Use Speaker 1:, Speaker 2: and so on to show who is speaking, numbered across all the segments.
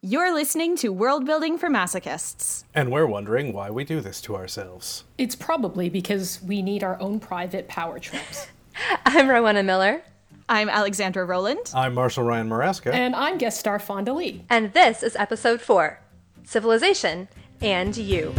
Speaker 1: You're listening to World Building for Masochists.
Speaker 2: And we're wondering why we do this to ourselves.
Speaker 3: It's probably because we need our own private power trips.
Speaker 4: I'm Rowenna Miller.
Speaker 1: I'm Alexandra Rowland.
Speaker 2: I'm Marshall Ryan Maresca.
Speaker 3: And I'm guest star Fonda Lee.
Speaker 4: And this is episode four Civilization and You.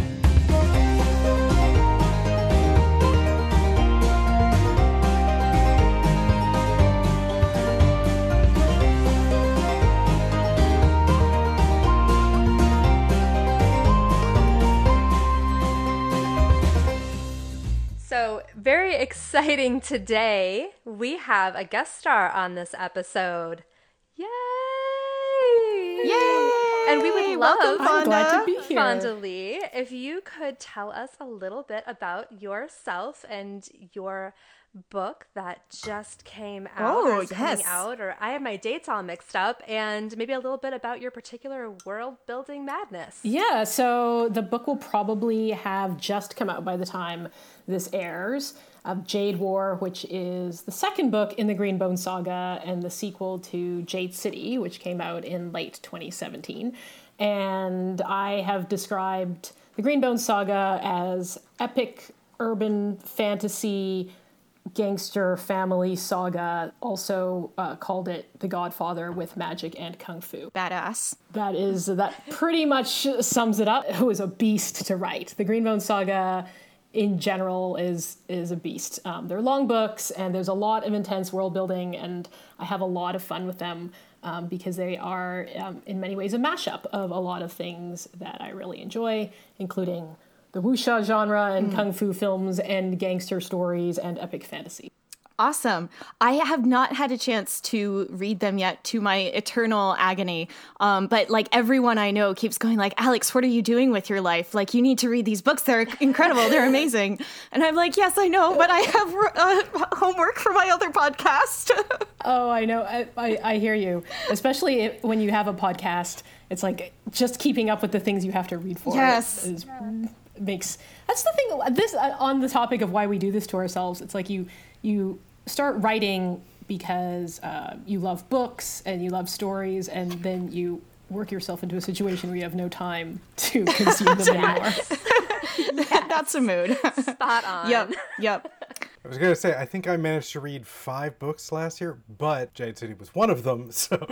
Speaker 4: Very exciting today. We have a guest star on this episode. Yay!
Speaker 1: Yay!
Speaker 4: And we would love
Speaker 1: Welcome,
Speaker 3: I'm glad to be here.
Speaker 4: Fonda Lee, if you could tell us a little bit about yourself and your book that just came out
Speaker 1: Oh,
Speaker 4: or is coming
Speaker 1: yes.
Speaker 4: out, or I have my dates all mixed up, and maybe a little bit about your particular world building madness.
Speaker 3: Yeah, so the book will probably have just come out by the time this airs. Of Jade War, which is the second book in the Greenbone saga and the sequel to Jade City, which came out in late 2017. And I have described the Greenbone saga as epic urban fantasy gangster family saga. Also uh, called it The Godfather with magic and kung fu.
Speaker 1: Badass.
Speaker 3: That is that pretty much sums it up. It was a beast to write. The Greenbone Saga, in general, is is a beast. Um, they're long books, and there's a lot of intense world building, and I have a lot of fun with them um, because they are, um, in many ways, a mashup of a lot of things that I really enjoy, including the wuxia genre and kung fu films and gangster stories and epic fantasy.
Speaker 1: Awesome. I have not had a chance to read them yet to my eternal agony. Um, but like everyone I know keeps going like, Alex, what are you doing with your life? Like you need to read these books. They're incredible. They're amazing. And I'm like, yes, I know, but I have uh, homework for my other podcast.
Speaker 3: Oh, I know. I, I, I hear you. Especially if, when you have a podcast, it's like just keeping up with the things you have to read for.
Speaker 1: Yes.
Speaker 3: is, makes that's the thing. This uh, on the topic of why we do this to ourselves. It's like you you start writing because uh, you love books and you love stories, and then you work yourself into a situation where you have no time to consume them anymore.
Speaker 1: That's a mood.
Speaker 4: Spot on.
Speaker 1: yep. Yep.
Speaker 2: I was going to say, I think I managed to read five books last year, but Jade City was one of them. So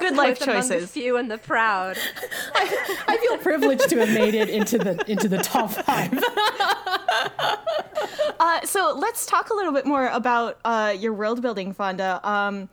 Speaker 1: Good life
Speaker 4: With the
Speaker 1: choices.
Speaker 4: few and the proud.
Speaker 3: I feel privileged to have made it into the into the top five.
Speaker 1: Uh, so let's talk a little bit more about uh, your world building, Fonda. Um,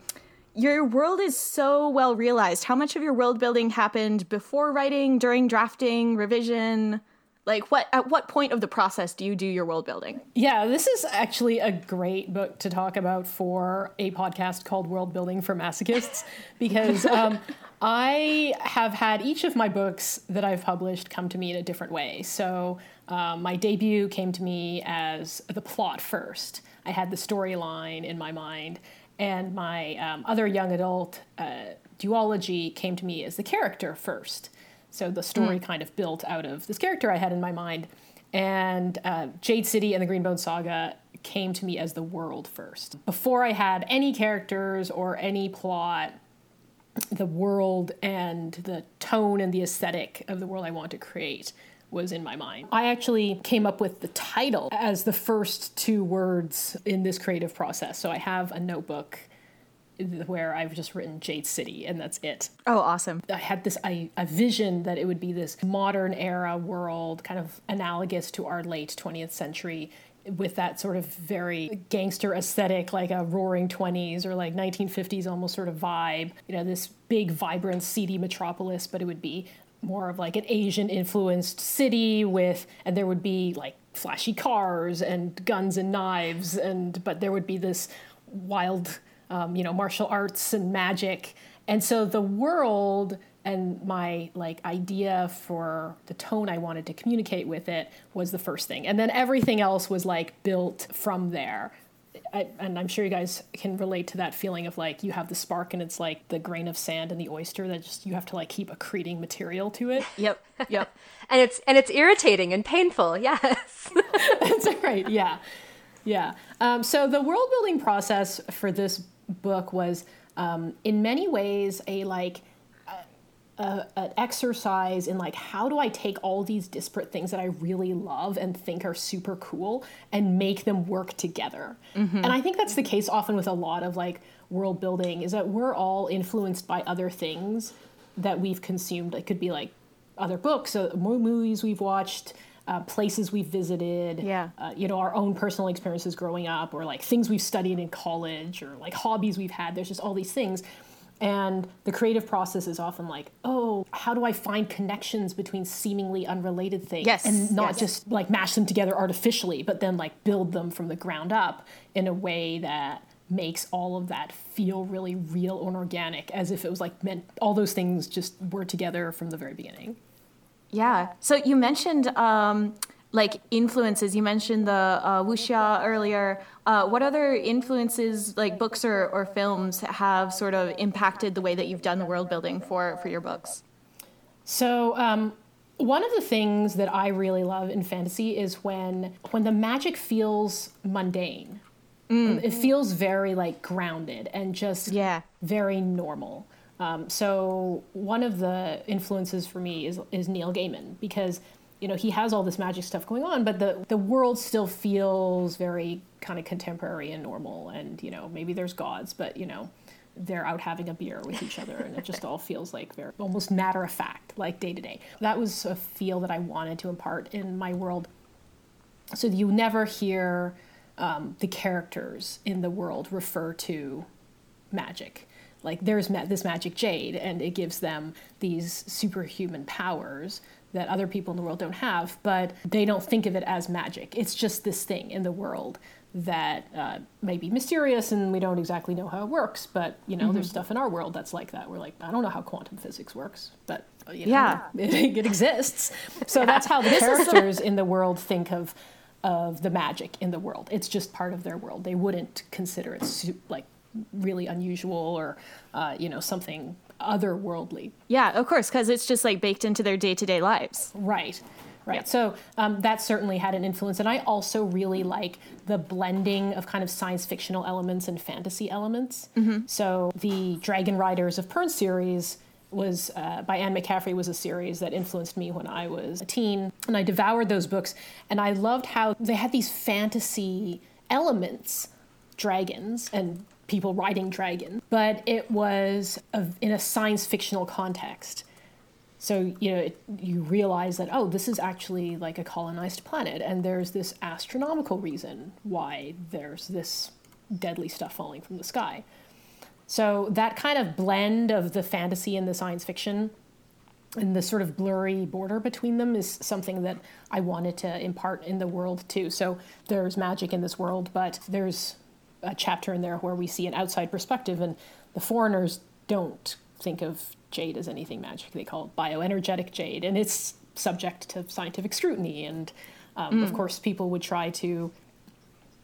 Speaker 1: your world is so well realized. How much of your world building happened before writing, during drafting, revision? Like, what at what point of the process do you do your world building?
Speaker 3: Yeah, this is actually a great book to talk about for a podcast called World Building for Masochists because um, I have had each of my books that I've published come to me in a different way. So, um, my debut came to me as the plot first. I had the storyline in my mind, and my um, other young adult uh, duology came to me as the character first. So the story kind of built out of this character I had in my mind. And uh, Jade City and the Greenbone Saga came to me as the world first. Before I had any characters or any plot, the world and the tone and the aesthetic of the world I want to create was in my mind. I actually came up with the title as the first two words in this creative process. So I have a notebook where I've just written Jade City and that's it.
Speaker 1: Oh, awesome.
Speaker 3: I had this I, a vision that it would be this modern era world, kind of analogous to our late 20th century, with that sort of very gangster aesthetic, like a roaring 20s or like 1950s almost sort of vibe. You know, this big, vibrant, seedy metropolis, but it would be more of like an Asian influenced city with, and there would be like flashy cars and guns and knives, and but there would be this wild um, you know, martial arts and magic. And so the world and my like idea for the tone I wanted to communicate with it was the first thing. And then everything else was like built from there. I, and I'm sure you guys can relate to that feeling of like you have the spark and it's like the grain of sand and the oyster that just you have to like keep accreting material to it.
Speaker 1: Yep. Yep.
Speaker 4: And it's and it's irritating and painful, yes.
Speaker 3: That's right. Yeah, yeah. Um, so the world building process for this book was, um, in many ways, a like uh, a, an exercise in like how do I take all these disparate things that I really love and think are super cool and make them work together. Mm-hmm. And I think that's the case often with a lot of like world building is that we're all influenced by other things that we've consumed. It could be like other books, uh, movies we've watched, uh, places we've visited,
Speaker 1: yeah.
Speaker 3: Uh, you know, our own personal experiences growing up, or like things we've studied in college, or like hobbies we've had. There's just all these things. And the creative process is often like, oh, how do I find connections between seemingly unrelated things?
Speaker 1: Yes.
Speaker 3: And not
Speaker 1: yes.
Speaker 3: just like mash them together artificially, but then like build them from the ground up in a way that makes all of that feel really real and organic, as if it was like meant all those things just were together from the very beginning.
Speaker 1: Yeah. So you mentioned um, like influences. You mentioned the uh, wuxia earlier. Uh, what other influences, like books or, or films, have sort of impacted the way that you've done the world building for for your books?
Speaker 3: So. Um, one of the things that I really love in fantasy is when when the magic feels mundane. Mm. It feels very like grounded and just
Speaker 1: yeah.
Speaker 3: very normal. Um, so one of the influences for me is is Neil Gaiman because you know he has all this magic stuff going on, but the the world still feels very kind of contemporary and normal. And you know maybe there's gods, but you know they're out having a beer with each other, and it just all feels like very almost matter of fact, like day to day. That was a feel that I wanted to impart in my world, so you never hear um, the characters in the world refer to magic like there's ma- this magic jade and it gives them these superhuman powers that other people in the world don't have but they don't think of it as magic. It's just this thing in the world that uh, may be mysterious and we don't exactly know how it works but you know mm-hmm. there's stuff in our world that's like that. We're like i don't know how quantum physics works but uh, you know,
Speaker 1: yeah.
Speaker 3: it, it exists. So yeah. that's how the characters in the world think of of the magic in the world. It's just part of their world. They wouldn't consider it su- like really unusual or uh, you know something otherworldly.
Speaker 1: Yeah, of course, because it's just like baked into their day to day lives.
Speaker 3: Right. Right. Yeah. So um, that certainly had an influence. And I also really like the blending of kind of science fictional elements and fantasy elements. Mm-hmm. So the Dragon Riders of Pern series was uh, by Anne McCaffrey was a series that influenced me when I was a teen. And I devoured those books. And I loved how they had these fantasy elements dragons and people riding dragons, but it was a, in a science fictional context. So you know, it, you realize that oh, this is actually like a colonized planet, and there's this astronomical reason why there's this deadly stuff falling from the sky. So that kind of blend of the fantasy and the science fiction and the sort of blurry border between them is something that I wanted to impart in the world too. So there's magic in this world, but there's a chapter in there where we see an outside perspective, and the foreigners don't think of jade as anything magic. They call it bioenergetic jade, and it's subject to scientific scrutiny. And um, mm. of course, people would try to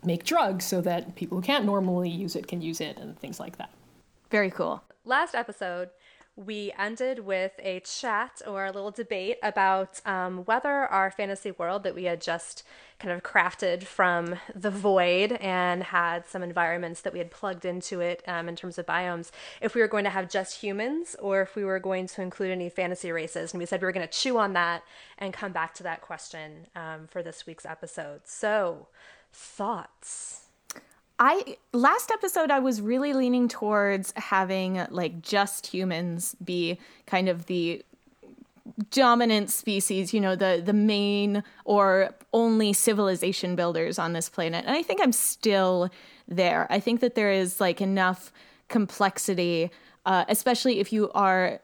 Speaker 3: make drugs so that people who can't normally use it can use it, and things like that.
Speaker 1: Very cool.
Speaker 4: Last episode, we ended with a chat or a little debate about um, whether our fantasy world that we had just kind of crafted from the void and had some environments that we had plugged into it um, in terms of biomes, if we were going to have just humans or if we were going to include any fantasy races. And we said we were going to chew on that and come back to that question um, for this week's episode. So, thoughts?
Speaker 1: I last episode I was really leaning towards having like just humans be kind of the dominant species, you know, the the main or only civilization builders on this planet. And I think I'm still there. I think that there is like enough complexity uh, especially if you are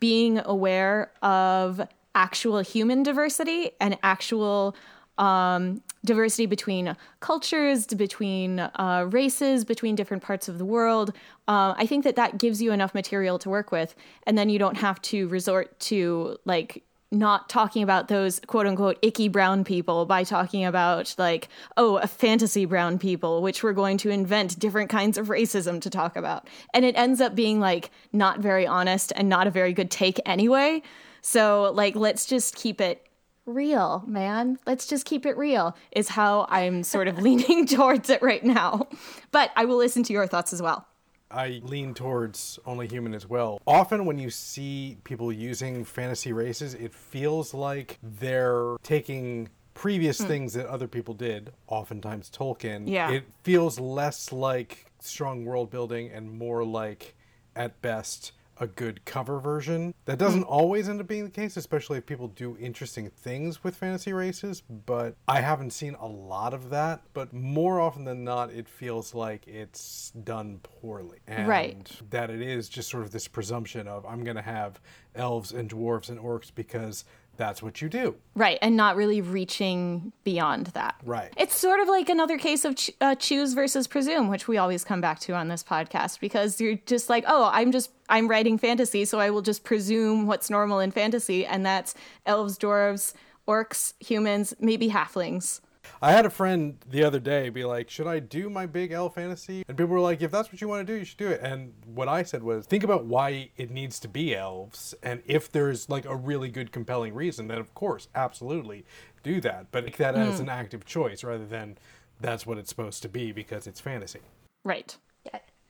Speaker 1: being aware of actual human diversity and actual um, diversity between cultures, between uh, races, between different parts of the world. Uh, I think that that gives you enough material to work with, and then you don't have to resort to like not talking about those quote unquote icky brown people by talking about like oh a fantasy brown people which we're going to invent different kinds of racism to talk about. And it ends up being like not very honest and not a very good take anyway. So like let's just keep it real, man. Let's just keep it real, is how I'm sort of leaning towards it right now. But I will listen to your thoughts as well.
Speaker 2: I lean towards Only Human as well. Often when you see people using fantasy races, it feels like they're taking previous
Speaker 1: Hmm.
Speaker 2: things that other people did, oftentimes Tolkien.
Speaker 1: Yeah.
Speaker 2: It feels less like strong world building and more like, at best, a good cover version. That doesn't
Speaker 1: Hmm.
Speaker 2: always end up being the case, especially if people do interesting things with fantasy races, but I haven't seen a lot of that. But more often than not, it feels like it's done poorly. And
Speaker 1: Right.
Speaker 2: that it is just sort of this presumption of I'm going to have elves and dwarves and orcs because that's what you do.
Speaker 1: Right, and not really reaching beyond that.
Speaker 2: Right.
Speaker 1: It's sort of like another case of ch- uh, choose versus presume, which we always come back to on this podcast because you're just like, oh, I'm just I'm writing fantasy, so I will just presume what's normal in fantasy, and that's elves, dwarves, orcs, humans, maybe halflings.
Speaker 2: I had a friend the other day be like, "Should I do my big elf fantasy?" And people were like, "If that's what you want to do, you should do it." And what I said was, think about why it needs to be elves, and if there's like a really good, compelling reason, then of course, absolutely do that. But make that as an active choice rather than that's what it's supposed to be because it's fantasy.
Speaker 1: Right.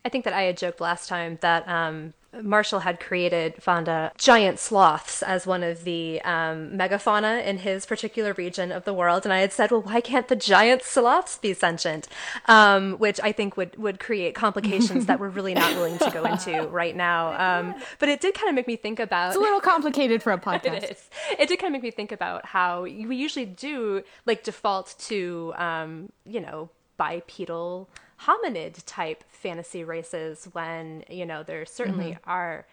Speaker 4: I think that I had joked last time that um, Marshall had created Fonda giant sloths as one of the um, megafauna in his particular region of the world, and I had said, "Well, why can't the giant sloths be sentient?" Um, which I think would would create complications that we're really not willing to go into right now. Um, but it did kind of make me think about
Speaker 1: It's a little complicated for a podcast.
Speaker 4: it is. It did kind of make me think about how we usually do like default to, um, you know, bipedal hominid type fantasy races when you know there certainly are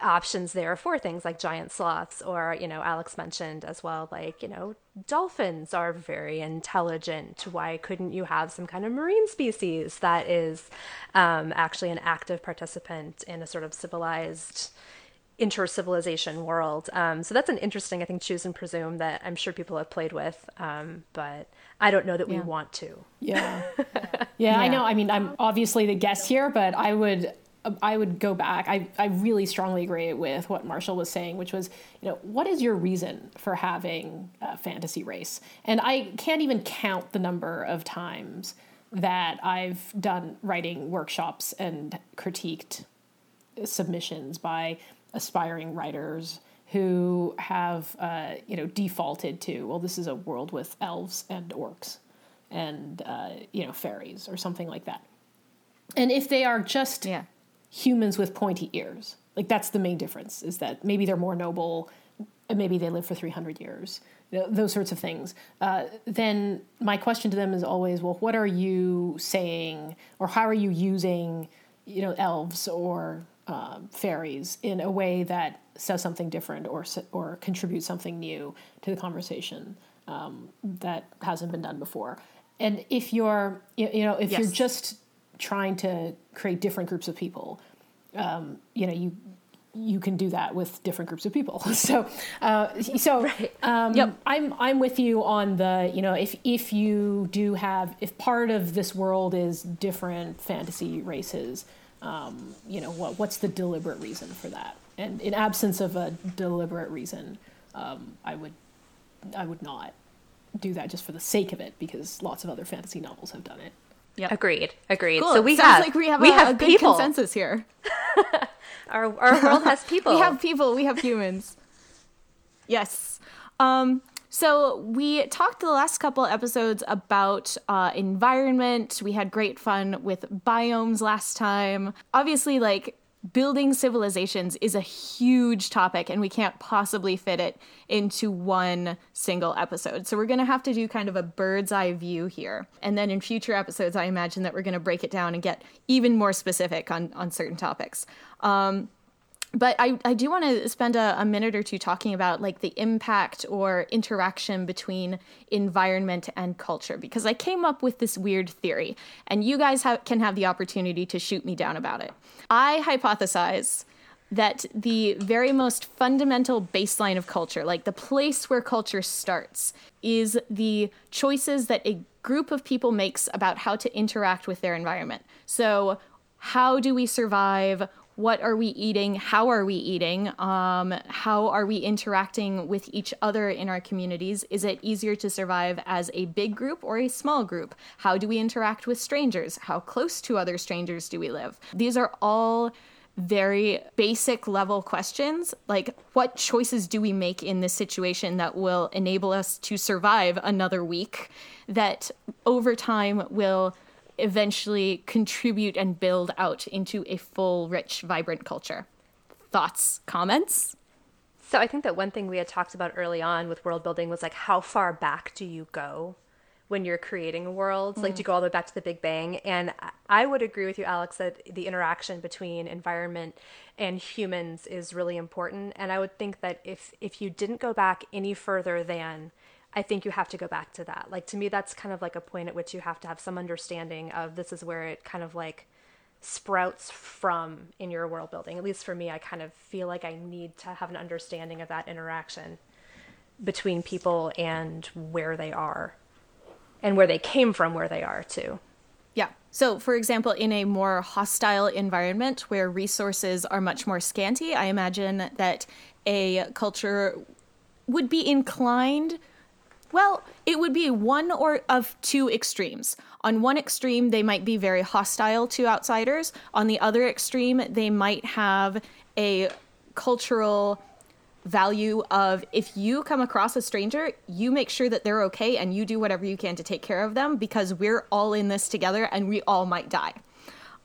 Speaker 4: options there for things like giant sloths or you know alex mentioned as well like you know dolphins are very intelligent. Why couldn't you have some kind of marine species that is um, actually an active participant in a sort of civilized inter-civilization world um, so that's an interesting i think choose and presume that i'm sure people have played with um, but i don't know that we want to
Speaker 3: Yeah. yeah, I know. I mean, I'm obviously the guest here, but I would I would go back. I, I really strongly agree with what Marshall was saying, which was, you know, what is your reason for having a fantasy race? And I can't even count the number of times that I've done writing workshops and critiqued submissions by aspiring writers who have uh, you know defaulted to well this is a world with elves and orcs and uh, you know fairies or something like that and if they are just
Speaker 1: Yeah.
Speaker 3: humans with pointy ears like that's the main difference is that maybe they're more noble and maybe they live for 300 years you know, those sorts of things uh, then my question to them is always well what are you saying or how are you using you know elves or um, fairies in a way that says something different or or contributes something new to the conversation um, that hasn't been done before. And if you're you know if you're just trying to create different groups of people um, you know you you can do that with different groups of people. So uh, so um,
Speaker 1: Yep.
Speaker 3: I'm I'm with you on the you know if if you do have if part of this world is different fantasy races um, you know what what's the deliberate reason for that and in absence of a deliberate reason um, I would I would not do that just for the sake of it because lots of other fantasy novels have done it
Speaker 1: Yep.
Speaker 4: agreed agreed
Speaker 1: Cool.
Speaker 4: so we
Speaker 1: Sounds
Speaker 4: have
Speaker 1: like we have
Speaker 4: we
Speaker 1: a,
Speaker 4: have
Speaker 1: a good
Speaker 4: people
Speaker 1: consensus here.
Speaker 4: our, our world has people
Speaker 1: We have people. We have humans. yes. Um, so we talked the last couple episodes about uh, environment. We had great fun with biomes last time. Obviously, like building civilizations is a huge topic, and we can't possibly fit it into one single episode. So we're going to have to do kind of a bird's eye view here. And then in future episodes, I imagine that we're going to break it down and get even more specific on on certain topics. Um, but I, I do want to spend a, a minute or two talking about like the impact or interaction between environment and culture because I came up with this weird theory and you guys can have the opportunity to shoot me down about it. I hypothesize that the very most fundamental baseline of culture, like the place where culture starts, is the choices that a group of people makes about how to interact with their environment. So, how do we survive? What are we eating? How are we eating? Um, how are we interacting with each other in our communities? Is it easier to survive as a big group or a small group? How do we interact with strangers? How close to other strangers do we live? These are all very basic level questions like what choices do we make in this situation that will enable us to survive another week that over time will eventually contribute and build out into a full, rich, vibrant culture. Thoughts, comments?
Speaker 4: So I think that one thing we had talked about early on with world building was like how far back do you go when you're creating a world? Mm. Like do you go all the way back to the Big Bang? And I would agree with you, Alex, that the interaction between environment and humans is really important. And I would think that if if you didn't go back any further than I think you have to go back to that. Like to me, that's kind of like a point at which you have to have some understanding of this is where it kind of like sprouts from in your world building. At least for me, I kind of feel like I need to have an understanding of that interaction between people and where they are and where they came from, where they are too.
Speaker 1: Yeah. So, for example, in a more hostile environment where resources are much more scanty, I imagine that a culture would be inclined well, it would be one or of two extremes. On one extreme, they might be very hostile to outsiders. On the other extreme, they might have a cultural value of if you come across a stranger, you make sure that they're okay and you do whatever you can to take care of them because we're all in this together and we all might die.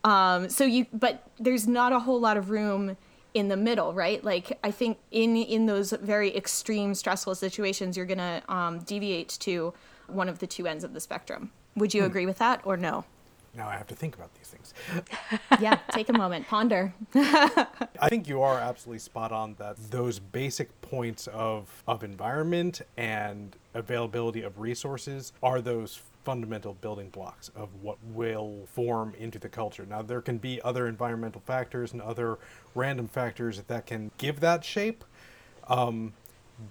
Speaker 1: Um, so you, but there's not a whole lot of room in the middle, right? Like I think in in those very extreme stressful situations, you're gonna um, deviate to one of the two ends of the spectrum. Would you hmm. agree with that or no?
Speaker 2: Now I have to think about these things.
Speaker 1: yeah, take a moment, ponder.
Speaker 2: I think you are absolutely spot on that those basic points of of environment and availability of resources are those fundamental building blocks of what will form into the culture. Now, there can be other environmental factors and other random factors that can give that shape, um,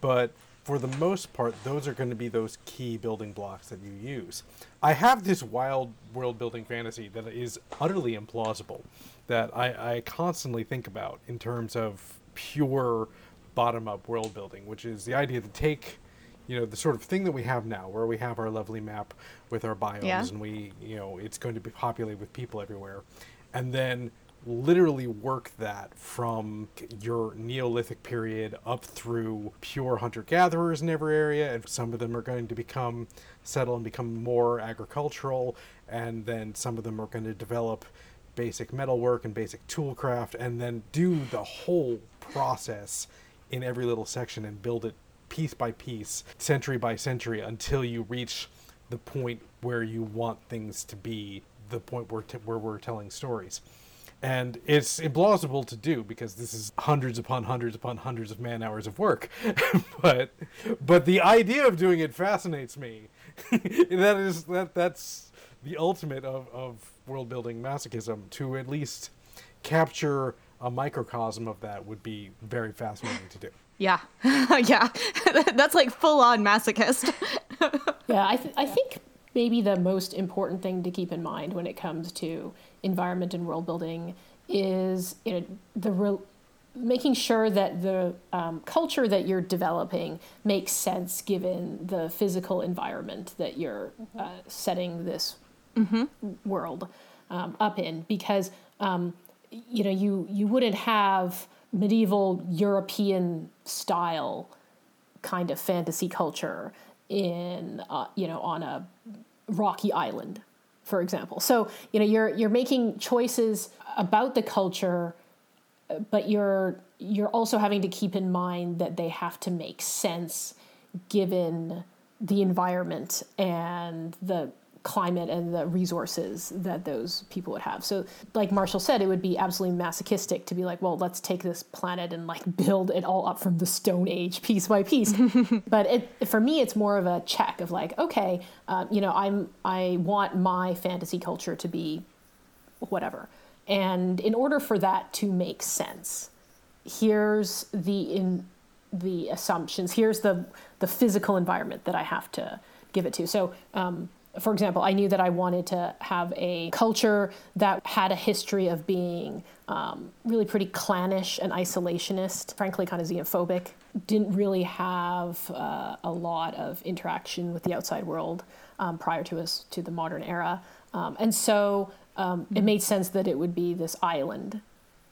Speaker 2: but for the most part, those are going to be those key building blocks that you use. I have this wild world building fantasy that is utterly implausible that I, I constantly think about in terms of pure bottom up world building, which is the idea to take you know the sort of thing that we have now where we have our lovely map with our biomes yeah. and we you know it's going to be populated with people everywhere and then literally work that from your neolithic period up through pure hunter gatherers in every area and some of them are going to become settle and become more agricultural and then some of them are going to develop basic metalwork and basic toolcraft and then do the whole process in every little section and build it piece by piece, century by century, until you reach the point where you want things to be, the point where, t- where we're telling stories. And it's implausible to do because this is hundreds upon hundreds upon hundreds of man hours of work. but but the idea of doing it fascinates me. that is that that's the ultimate of, of world building masochism to at least capture a microcosm of that would be very fascinating to do.
Speaker 1: Yeah, yeah, that's like full on masochist.
Speaker 3: yeah, I, th- I think maybe the most important thing to keep in mind when it comes to environment and world building is you know, the re- making sure that the um, culture that you're developing makes sense given the physical environment that you're uh, setting this mm-hmm. world um, up in because um, you know you you wouldn't have medieval European style kind of fantasy culture in uh, you know on a rocky island for example. So you know you're you're making choices about the culture but you're you're also having to keep in mind that they have to make sense given the environment and the climate and the resources that those people would have. So, like Marshall said, it would be absolutely masochistic to be like, well, let's take this planet and like build it all up from the Stone Age piece by piece. but it, for me, it's more of a check of like, okay, uh, you know, I'm I want my fantasy culture to be whatever, and in order for that to make sense, here's the in the assumptions. Here's the the physical environment that I have to give it to. So. Um, for example, I knew that I wanted to have a culture that had a history of being um, really pretty clannish and isolationist, frankly, kind of xenophobic. Didn't really have uh, a lot of interaction with the outside world um, prior to us to the modern era, um, and so um, it made sense that it would be this island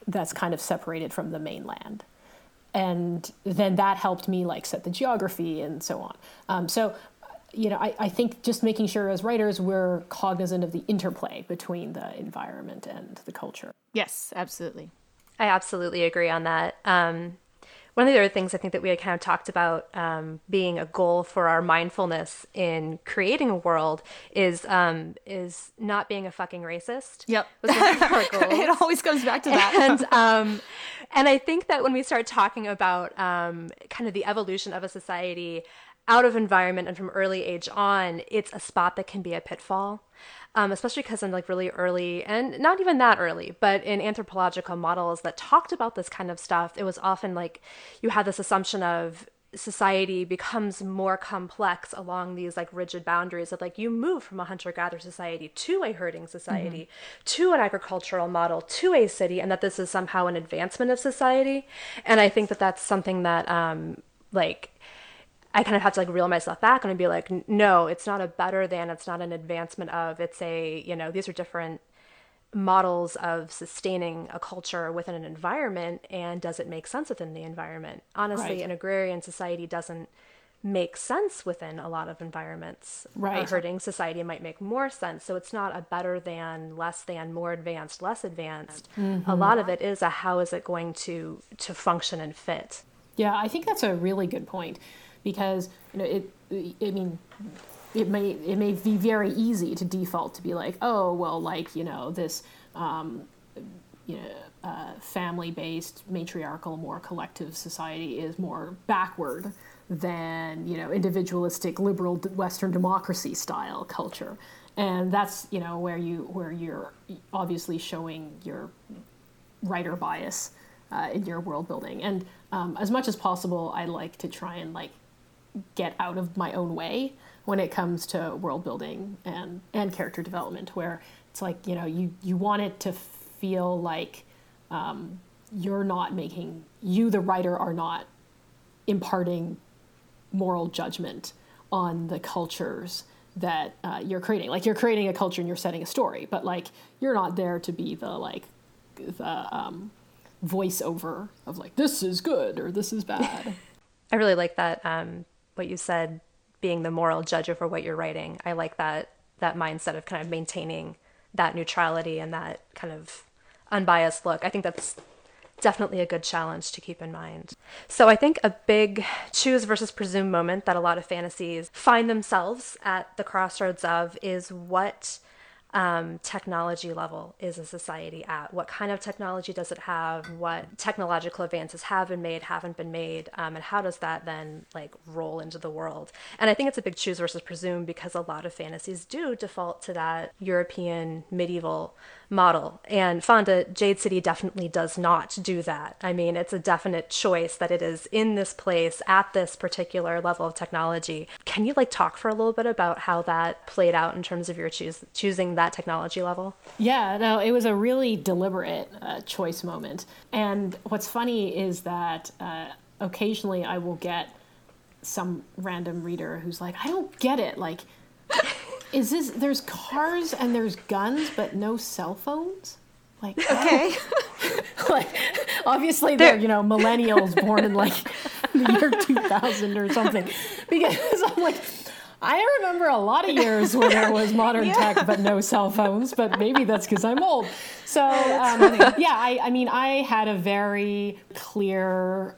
Speaker 3: that's kind of separated from the mainland. And then that helped me like set the geography and so on. Um, so you know I, I think just making sure as writers we're cognizant of the interplay between the environment and the culture
Speaker 1: Yes, absolutely.
Speaker 4: I absolutely agree on that. Um, one of the other things I think that we had kind of talked about um, being a goal for our mindfulness in creating a world is um, is not being a fucking racist.
Speaker 1: Yep.
Speaker 4: Was one of our goals.
Speaker 1: it always comes back to that.
Speaker 4: and um, and I think that when we start talking about um, kind of the evolution of a society out of environment and from early age on, it's a spot that can be a pitfall. Um, especially because in like really early and not even that early, but in anthropological models that talked about this kind of stuff, it was often like you had this assumption of society becomes more complex along these like rigid boundaries of like you move from a hunter gatherer society to a herding society to an agricultural model to a city and that this is somehow an advancement of society and i think that that's something that um like I kind of have to like reel myself back and be like, no, it's not a better than, it's not an advancement of, it's a, you know, these are different models of sustaining a culture within an environment and does it make sense within the environment? Honestly,
Speaker 3: Right.
Speaker 4: an agrarian society doesn't make sense within a lot of environments. A
Speaker 3: Right.
Speaker 4: herding society might make more sense. So it's not a better than, less than, more advanced, less advanced. A mm-hmm. lot of it is a how is it going to to function and fit.
Speaker 3: Yeah, I think that's a really good point because you know it. I mean, it may it may be very easy to default to be like, oh well, like you know this, um, you know, uh, family-based, matriarchal, more collective society is more backward than you know individualistic, liberal Western democracy style culture, and that's you know where you where you're obviously showing your writer bias uh, in your world building. And um, as much as possible, I like to try and like get out of my own way when it comes to world building and and character development, where it's like you know you you want it to feel like um, you're not making you the writer are not imparting moral judgment on the cultures that uh, you're creating. Like you're creating a culture and you're setting a story, but like you're not there to be the like the um, voiceover of like this is good or this is bad.
Speaker 4: I really like that um, what you said, being the moral judge over what you're writing. I like that that mindset of kind of maintaining that neutrality and that kind of unbiased look. I think that's definitely a good challenge to keep in mind. So I think a big choose versus presume moment that a lot of fantasies find themselves at the crossroads of is what um, technology level is a society at? What kind of technology does it have? What technological advances have been made, haven't been made, um, and how does that then like roll into the world? And I think it's a big choose versus presume because a lot of fantasies do default to that European medieval model. And Fonda Jade City definitely does not do that. I mean, it's a definite choice that it is in this place at this particular level of technology. Can you like talk for a little bit about how that played out in terms of your choose choosing that technology level?
Speaker 3: Yeah, no, it was a really deliberate uh, choice moment. And what's funny is that uh, occasionally I will get some random reader who's like, I don't get it. Like, is this, there's cars and there's guns, but no cell phones? Like,
Speaker 1: Okay.
Speaker 3: like obviously they're you know millennials born in like the year 2000 or something. Because i'm like i remember a lot of years where there was modern tech but no cell phones but maybe that's because i'm old. So um, yeah I, I mean i had a very clear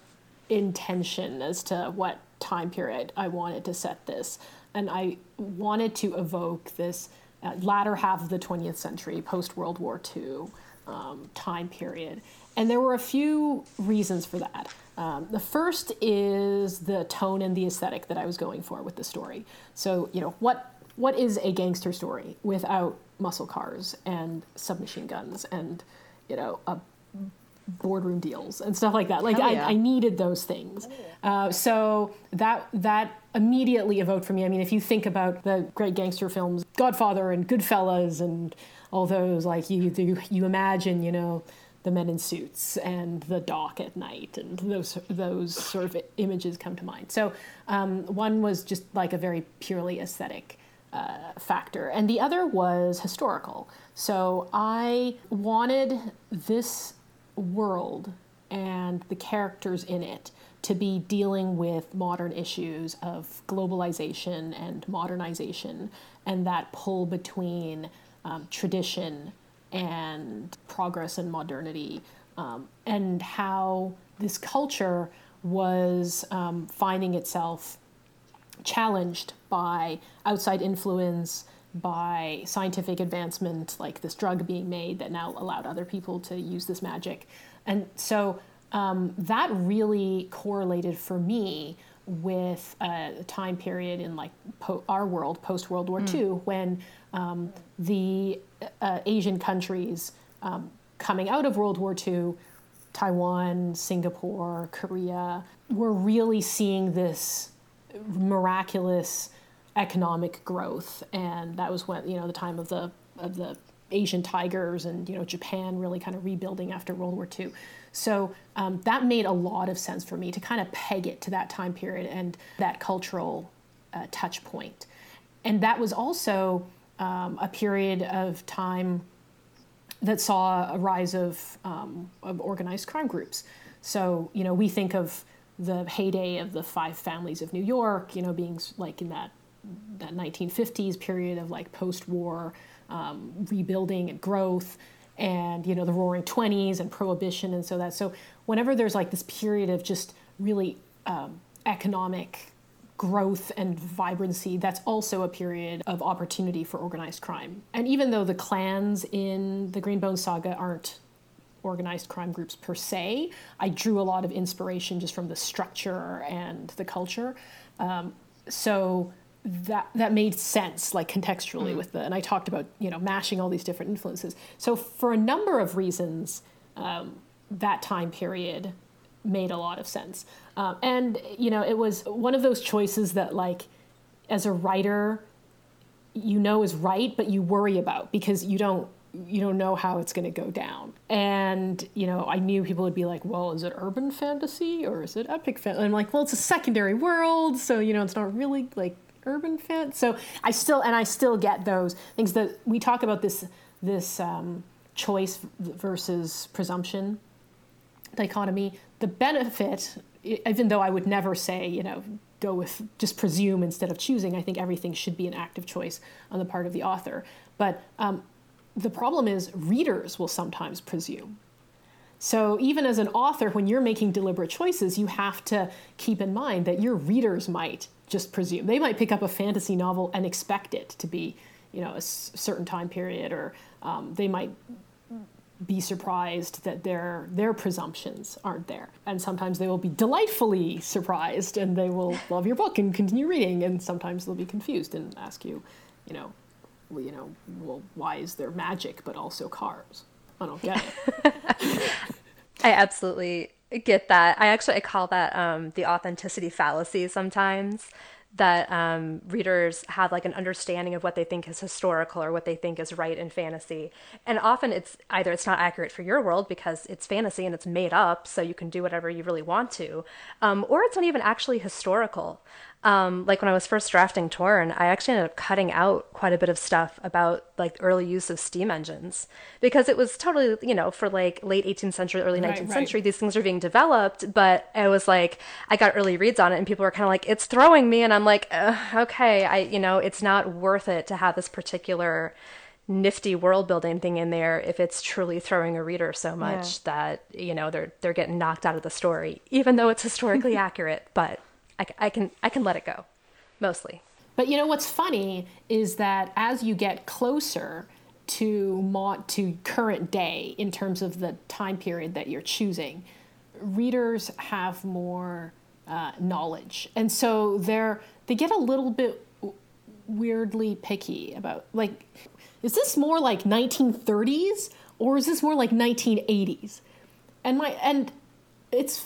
Speaker 3: intention as to what time period i wanted to set this and i wanted to evoke this uh, latter half of the 20th century post world war ii um, time period. And there were a few reasons for that. Um, the first is the tone and the aesthetic that I was going for with the story. So, you know, what what is a gangster story without muscle cars and submachine guns and, you know, a boardroom deals and stuff like that. Like
Speaker 1: yeah.
Speaker 3: I, I needed those things. Uh, so that that immediately evoked for me. I mean, if you think about the great gangster films, Godfather and Goodfellas, and all those, like you you, you imagine, you know, the men in suits and the dock at night, and those those sort of images come to mind. So um, one was just like a very purely aesthetic uh, factor, and the other was historical. So I wanted this world and the characters in it to be dealing with modern issues of globalization and modernization and that pull between um, tradition and progress and modernity, um, and how this culture was um, finding itself challenged by outside influence, by scientific advancement, like this drug being made that now allowed other people to use this magic. And so um, that really correlated for me with a time period in like po- our world post World War II when um, the uh, Asian countries um, coming out of World War II, Taiwan, Singapore, Korea, were really seeing this miraculous economic growth, and that was when you know the time of the of the Asian tigers and you know Japan really kind of rebuilding after World War II. So um, that made a lot of sense for me to kind of peg it to that time period and that cultural uh, touch point. And that was also um, a period of time that saw a rise of, um, of organized crime groups. So, you know, we think of the heyday of the five families of New York, you know, being like in that, that 1950s period of like post war um, rebuilding and growth and you know the roaring 20s and prohibition and so that. So whenever there's like this period of just really um, economic growth and vibrancy that's also a period of opportunity for organized crime. And even though the clans in the greenbone saga aren't organized crime groups per se i drew a lot of inspiration just from the structure and the culture. Um, so that that made sense like contextually with the and i talked about you know mashing all these different influences. So for a number of reasons um, that time period made a lot of sense. Um, and you know it was one of those choices that like as a writer you know is right but you worry about because you don't you don't know how it's going to go down. And you know i knew people would be like well is it urban fantasy or is it epic fantasy i'm like well it's a secondary world so you know it's not really like urban fan so i still and i still get those things that we talk about this this um, choice versus presumption dichotomy. The benefit even though i would never say you know go with just presume instead of choosing i think everything should be an active choice on the part of the author. But um, the problem is readers will sometimes presume so even as an author when you're making deliberate choices you have to keep in mind that your readers might just presume. They might pick up a fantasy novel and expect it to be you know a s- certain time period or um, they might be surprised that their their presumptions aren't there. And sometimes they will be delightfully surprised and they will love your book and continue reading and sometimes they'll be confused and ask you you know you know well why is there magic but also cars i don't get it
Speaker 4: I absolutely get that. I actually I call that um, the authenticity fallacy sometimes. That um, readers have like an understanding of what they think is historical or what they think is right in fantasy, and often it's either it's not accurate for your world because it's fantasy and it's made up, so you can do whatever you really want to, um, or it's not even actually historical. Um, like when I was first drafting Torn, I actually ended up cutting out quite a bit of stuff about like early use of steam engines because it was totally, you know, for like late 18th century, early 19th
Speaker 3: Right, right.
Speaker 4: century, these things are being developed. But it was like, I got early reads on it and people were kind of like, it's throwing me. And I'm like, okay, I, you know, it's not worth it to have this particular nifty world building thing in there if it's truly throwing a reader so much that you know they're they're getting knocked out of the story even though it's historically accurate but I, I can I can let it go mostly
Speaker 3: But you know what's funny is that as you get closer to mo- to current day in terms of the time period that you're choosing, readers have more uh, knowledge, and so they're they get a little bit weirdly picky about like, is this more like 1930s or is this more like 1980s? and my and it's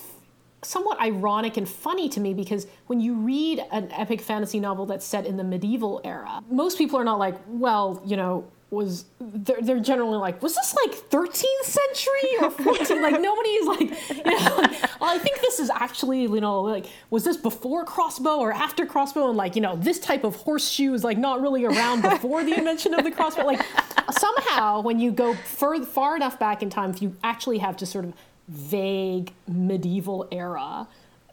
Speaker 3: somewhat ironic and funny to me because when you read an epic fantasy novel that's set in the medieval era, most people are not like, well, you know, was they're, they're generally like was this like 13th century or 14 like nobody is like you know like, well, i think this is actually you know like was this before crossbow or after crossbow? And like you know this type of horseshoe is like not really around before the invention of the crossbow. Like somehow when you go far, far enough back in time if you actually have just sort of vague medieval era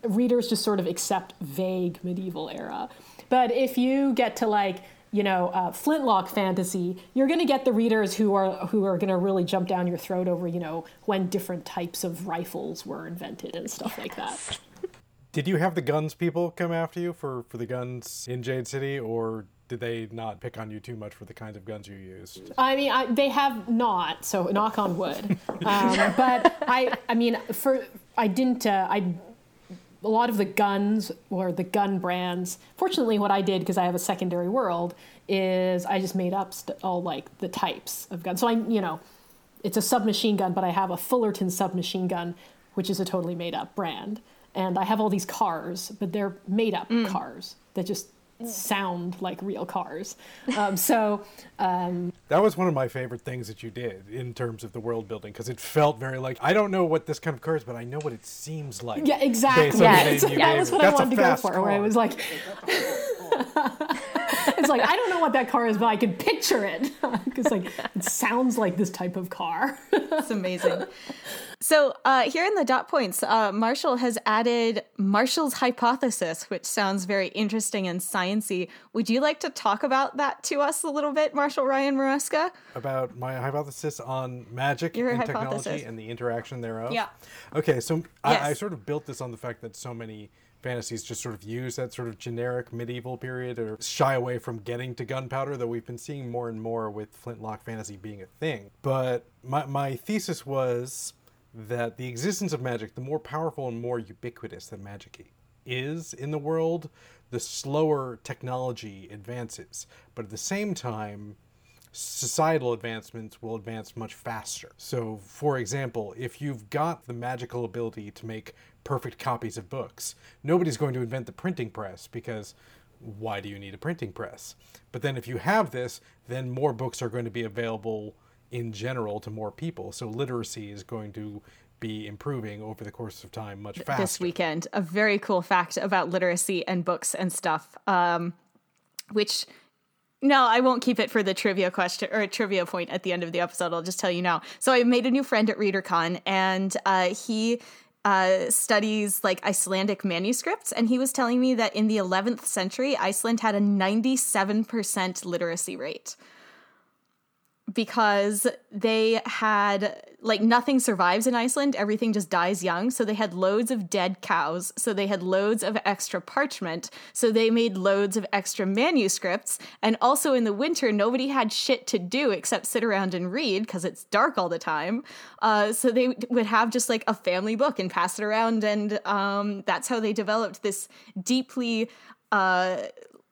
Speaker 3: readers just sort of accept vague medieval era but if you get to like you know, uh, flintlock fantasy, you're going to get the readers who are who are going to really jump down your throat over, you know, when different types of rifles were invented and stuff like that.
Speaker 2: Did you have the guns people come after you for for the guns in Jade City, or did they not pick on you too much for the kinds of guns you used?
Speaker 3: I mean, I, they have not, so knock on wood. Um, but I, I mean, for I didn't. Uh, I a lot of the guns or the gun brands. Fortunately, what I did because I have a secondary world is I just made up st- all like the types of guns. So I, you know, it's a submachine gun, but I have a Fullerton submachine gun, which is a totally made up brand. And I have all these cars, but they're made up mm. cars that just sound like real cars. Um, so um,
Speaker 2: that was one of my favorite things that you did in terms of the world building because it felt very like I don't know what this kind of car is, but I know what it seems like.
Speaker 3: Yeah, exactly. Yeah, yeah that's what that's I wanted to go for. Car. Where I was like. it's like I don't know what that car is, but I can picture it because like it sounds like this type of car.
Speaker 1: It's amazing. So uh, here in the dot points, uh, Marshall has added Marshall's hypothesis, which sounds very interesting and sciency. Would you like to talk about that to us a little bit, Marshall Ryan Maresca?
Speaker 2: About my hypothesis on magic Your and hypothesis. technology and the interaction thereof.
Speaker 1: Yeah.
Speaker 2: Okay, so yes. I, I sort of built this on the fact that so many fantasies just sort of use that sort of generic medieval period or shy away from getting to gunpowder, though we've been seeing more and more with flintlock fantasy being a thing. But my, my thesis was that the existence of magic, the more powerful and more ubiquitous that magic is in the world, the slower technology advances. But at the same time, societal advancements will advance much faster. So, for example, if you've got the magical ability to make perfect copies of books, nobody's going to invent the printing press because why do you need a printing press? But then if you have this, then more books are going to be available in general to more people. So literacy is going to be improving over the course of time much faster.
Speaker 1: This weekend, a very cool fact about literacy and books and stuff, um, which no, I won't keep it for the trivia question or trivia point at the end of the episode. I'll just tell you now. So I made a new friend at ReaderCon, and uh, he uh, studies like Icelandic manuscripts, and he was telling me that in the 11th century, Iceland had a 97% literacy rate because they had like nothing survives in Iceland, everything just dies young. So they had loads of dead cows. So they had loads of extra parchment. So they made loads of extra manuscripts. And also in the winter, nobody had shit to do except sit around and read because it's dark all the time. Uh, so they would have just like a family book and pass it around. And um, that's how they developed this deeply uh,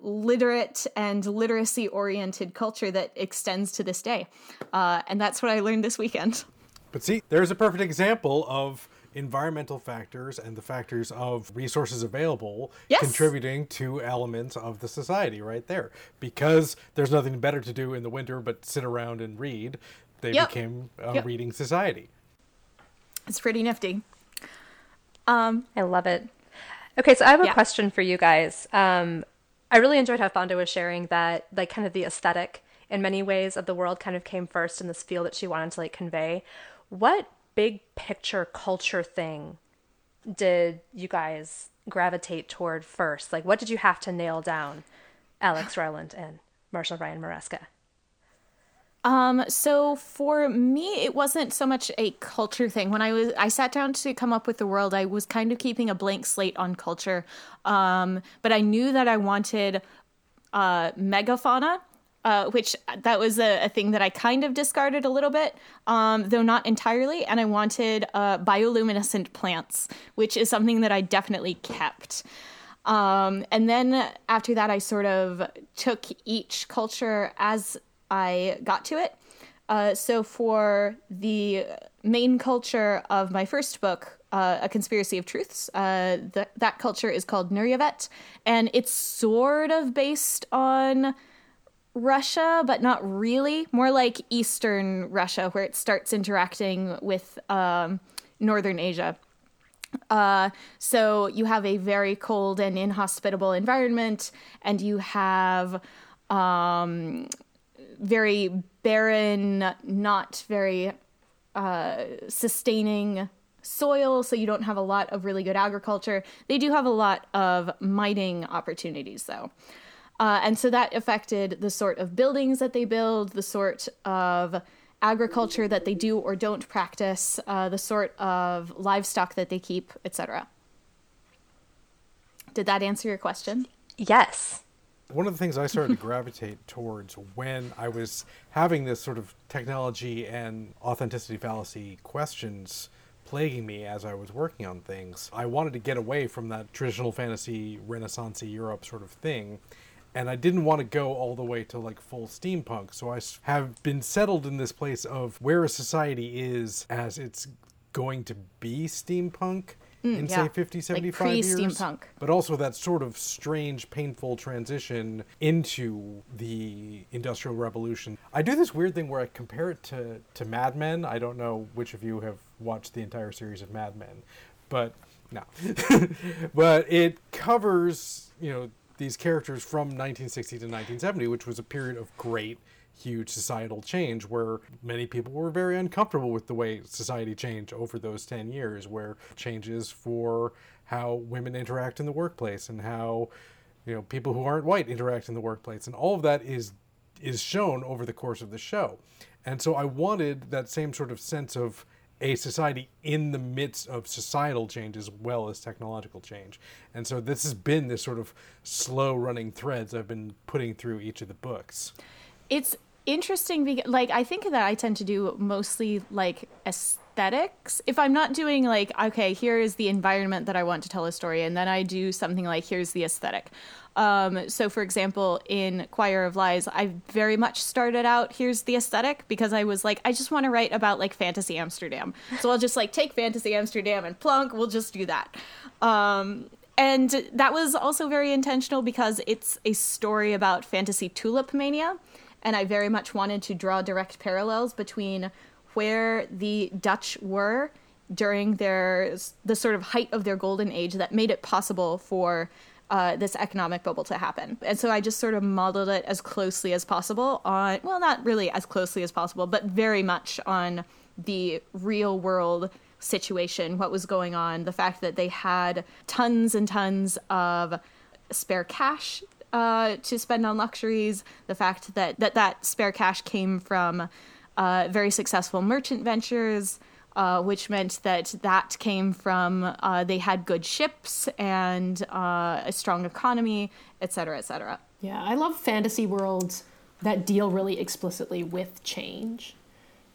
Speaker 1: literate and literacy oriented culture that extends to this day. Uh, and that's what I learned this weekend.
Speaker 2: But see, there's a perfect example of environmental factors and the factors of resources available yes. contributing to elements of the society right there. Because there's nothing better to do in the winter but sit around and read, they yep. became a yep. reading society.
Speaker 1: It's pretty nifty.
Speaker 4: Um, I love it. Okay, so I have a yeah. question for you guys. Um, I really enjoyed how Fonda was sharing that, like, kind of the aesthetic in many ways of the world kind of came first in this feel that she wanted to like convey. What big picture culture thing did you guys gravitate toward first? Like, what did you have to nail down, Alex Rowland and Marshall Ryan Maresca?
Speaker 1: Um, so for me, it wasn't so much a culture thing. When I was, I sat down to come up with the world, I was kind of keeping a blank slate on culture. Um, but I knew that I wanted, uh, megafauna. Uh, which that was a, a, thing that I kind of discarded a little bit, um, though not entirely. And I wanted uh, bioluminescent plants, which is something that I definitely kept. Um, and then after that, I sort of took each culture as I got to it. Uh, so for the main culture of my first book, uh, A Conspiracy of Truths. Uh, th- that culture is called Nuryevet, and it's sort of based on Russia, but not really. More like Eastern Russia, where it starts interacting with um, Northern Asia. Uh, so you have a very cold and inhospitable environment, and you have um, very barren, not very uh, sustaining soil, so you don't have a lot of really good agriculture. They do have a lot of mining opportunities, though. Uh, and so that affected the sort of buildings that they build, the sort of agriculture that they do or don't practice, uh, the sort of livestock that they keep, etc. Did that answer your question?
Speaker 4: Yes.
Speaker 2: One of the things I started to gravitate towards when I was having this sort of technology and authenticity fallacy questions plaguing me as I was working on things, I wanted to get away from that traditional fantasy, Renaissance Europe sort of thing. And I didn't want to go all the way to like full steampunk. So I have been settled in this place of where a society is as it's going to be steampunk mm, in yeah. say 50 75 like years steampunk but also that sort of strange painful transition into the industrial revolution i do this weird thing where i compare it to to mad men i don't know which of you have watched the entire series of mad men but no but it covers you know these characters from 1960 to 1970 which was a period of great huge societal change where many people were very uncomfortable with the way society changed over those 10 years, where changes for how women interact in the workplace and how you know people who aren't white interact in the workplace and all of that is is shown over the course of the show. And so I wanted that same sort of sense of a society in the midst of societal change as well as technological change. And so this has been this sort of slow running threads I've been putting through each of the books.
Speaker 1: It's interesting because like I think that I tend to do mostly like aesthetics. If I'm not doing like okay, here is the environment that I want to tell a story and then I do something like here's the aesthetic. Um, so for example, in Choir of Lies, I very much started out here's the aesthetic because I was like I just want to write about like fantasy Amsterdam. So I'll just like take fantasy Amsterdam and plunk, we'll just do that. Um, and that was also very intentional because it's a story about fantasy tulip mania and I very much wanted to draw direct parallels between where the Dutch were during their the sort of height of their golden age that made it possible for uh, this economic bubble to happen. And so I just sort of modeled it as closely as possible on, well, not really as closely as possible, but very much on the real world situation, what was going on, the fact that they had tons and tons of spare cash uh, to spend on luxuries, the fact that that, that spare cash came from uh, very successful merchant ventures, uh, which meant that that came from uh, they had good ships and uh, a strong economy, et cetera, et cetera.
Speaker 3: Yeah, I love fantasy worlds that deal really explicitly with change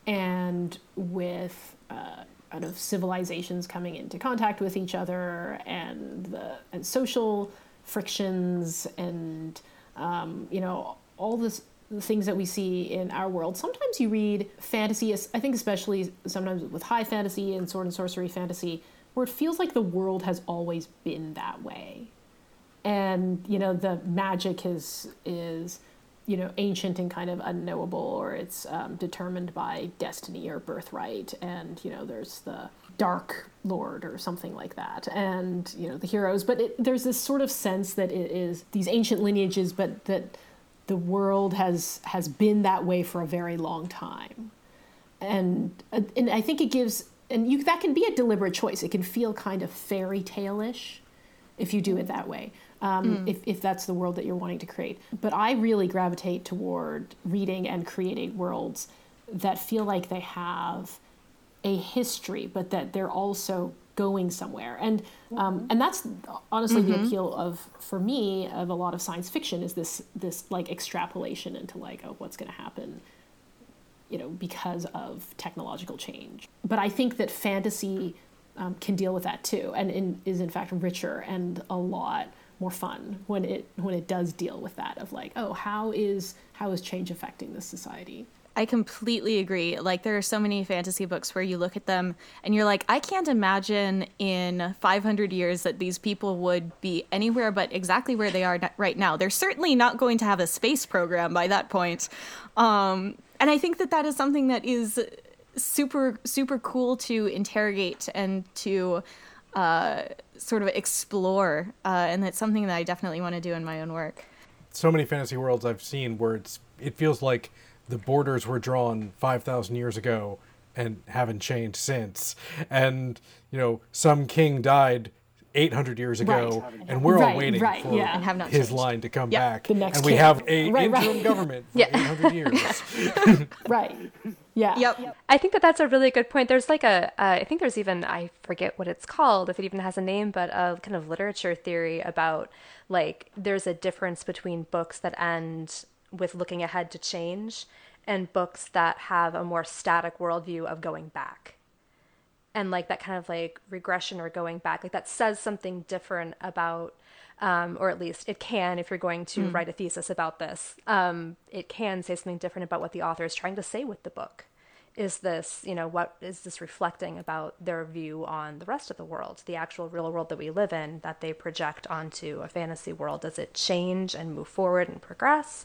Speaker 3: and with uh, kind of civilizations coming into contact with each other and the and social frictions and um, you know all this the things that we see in our world. Sometimes you read fantasy, I think especially sometimes with high fantasy and sword and sorcery fantasy, where it feels like the world has always been that way. And, you know, the magic is is you know ancient and kind of unknowable or it's um, determined by destiny or birthright and you know there's the dark lord or something like that and you know the heroes but it, there's this sort of sense that it is these ancient lineages but that the world has has been that way for a very long time and and i think it gives and you that can be a deliberate choice it can feel kind of fairy tale-ish if you do it that way um, mm. if, if that's the world that you're wanting to create. But I really gravitate toward reading and creating worlds that feel like they have a history, but that they're also going somewhere. And um, and that's honestly mm-hmm. the appeal of for me of a lot of science fiction is this this like extrapolation into like oh what's going to happen you know because of technological change. But I think that fantasy um, can deal with that too, and in, is in fact richer and a lot more fun when it when it does deal with that of like oh how is how is change affecting this society
Speaker 1: I completely agree. Like there are so many fantasy books where you look at them and you're like, I can't imagine in 500 years that these people would be anywhere but exactly where they are right now. They're certainly not going to have a space program by that point. Um, and I think that that is something that is super super cool to interrogate and to uh, sort of explore, uh, and that's something that I definitely want to do in my own work.
Speaker 2: So many fantasy worlds I've seen where it's it feels like the borders were drawn 5,000 years ago and haven't changed since. And, you know, some king died 800 years ago, right. and we're
Speaker 3: right,
Speaker 2: all waiting
Speaker 3: right,
Speaker 2: for
Speaker 3: yeah.
Speaker 2: his
Speaker 1: changed.
Speaker 2: line to come
Speaker 1: yep.
Speaker 2: back.
Speaker 3: The next
Speaker 2: and we
Speaker 3: king.
Speaker 2: have a
Speaker 3: Right,
Speaker 2: interim government for
Speaker 4: Yeah.
Speaker 2: 800 years.
Speaker 3: right. Yeah.
Speaker 1: Yep.
Speaker 4: I think that that's a really good point. There's like a, uh, I think there's even, I forget what it's called, if it even has a name, but a kind of literature theory about like there's a difference between books that end with looking ahead to change and books that have a more static worldview of going back. And like that kind of like regression or going back, like that says something different about um, or at least it can if you're going to write a thesis about this um, it can say something different about what the author is trying to say with the book is this you know what is this reflecting about their view on the rest of the world the actual real world that we live in that they project onto a fantasy world? Does it change and move forward and progress?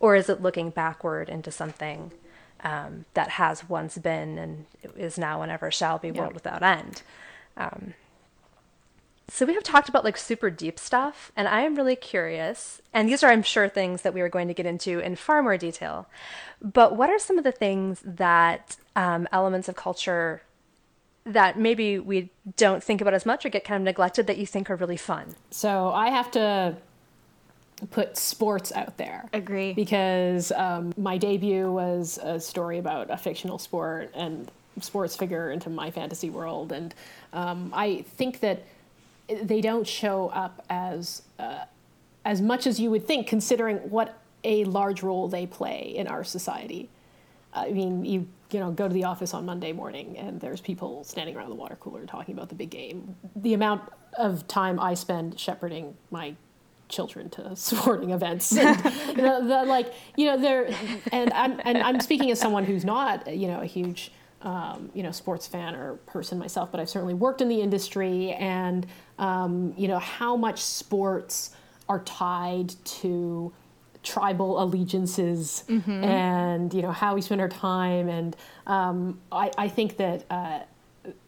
Speaker 4: Or is it looking backward into something um, that has once been and is now and ever shall be world without end? Um, so we have talked about like super deep stuff, and I am really curious. And these are, I'm sure, things that we are going to get into in far more detail. But what are some of the things that um, elements of culture that maybe we don't think about as much or get kind of neglected that you think are really fun?
Speaker 3: So I have to put sports out there.
Speaker 1: Agree.
Speaker 3: Because um, my debut was a story about a fictional sport and sports figure into my fantasy world. And um, I think that they don't show up as uh, as much as you would think, considering what a large role they play in our society. I mean, you you know go to the office on Monday morning and there's people standing around the water cooler talking about the big game. The amount of time I spend shepherding my children to sporting events, and, you know, the, like you know, they're and I'm and I'm speaking as someone who's not you know a huge um, you know, sports fan or person myself, but I've certainly worked in the industry, and um, you know how much sports are tied to tribal allegiances,
Speaker 1: Mm-hmm.
Speaker 3: and you know how we spend our time, and um, I, I think that uh,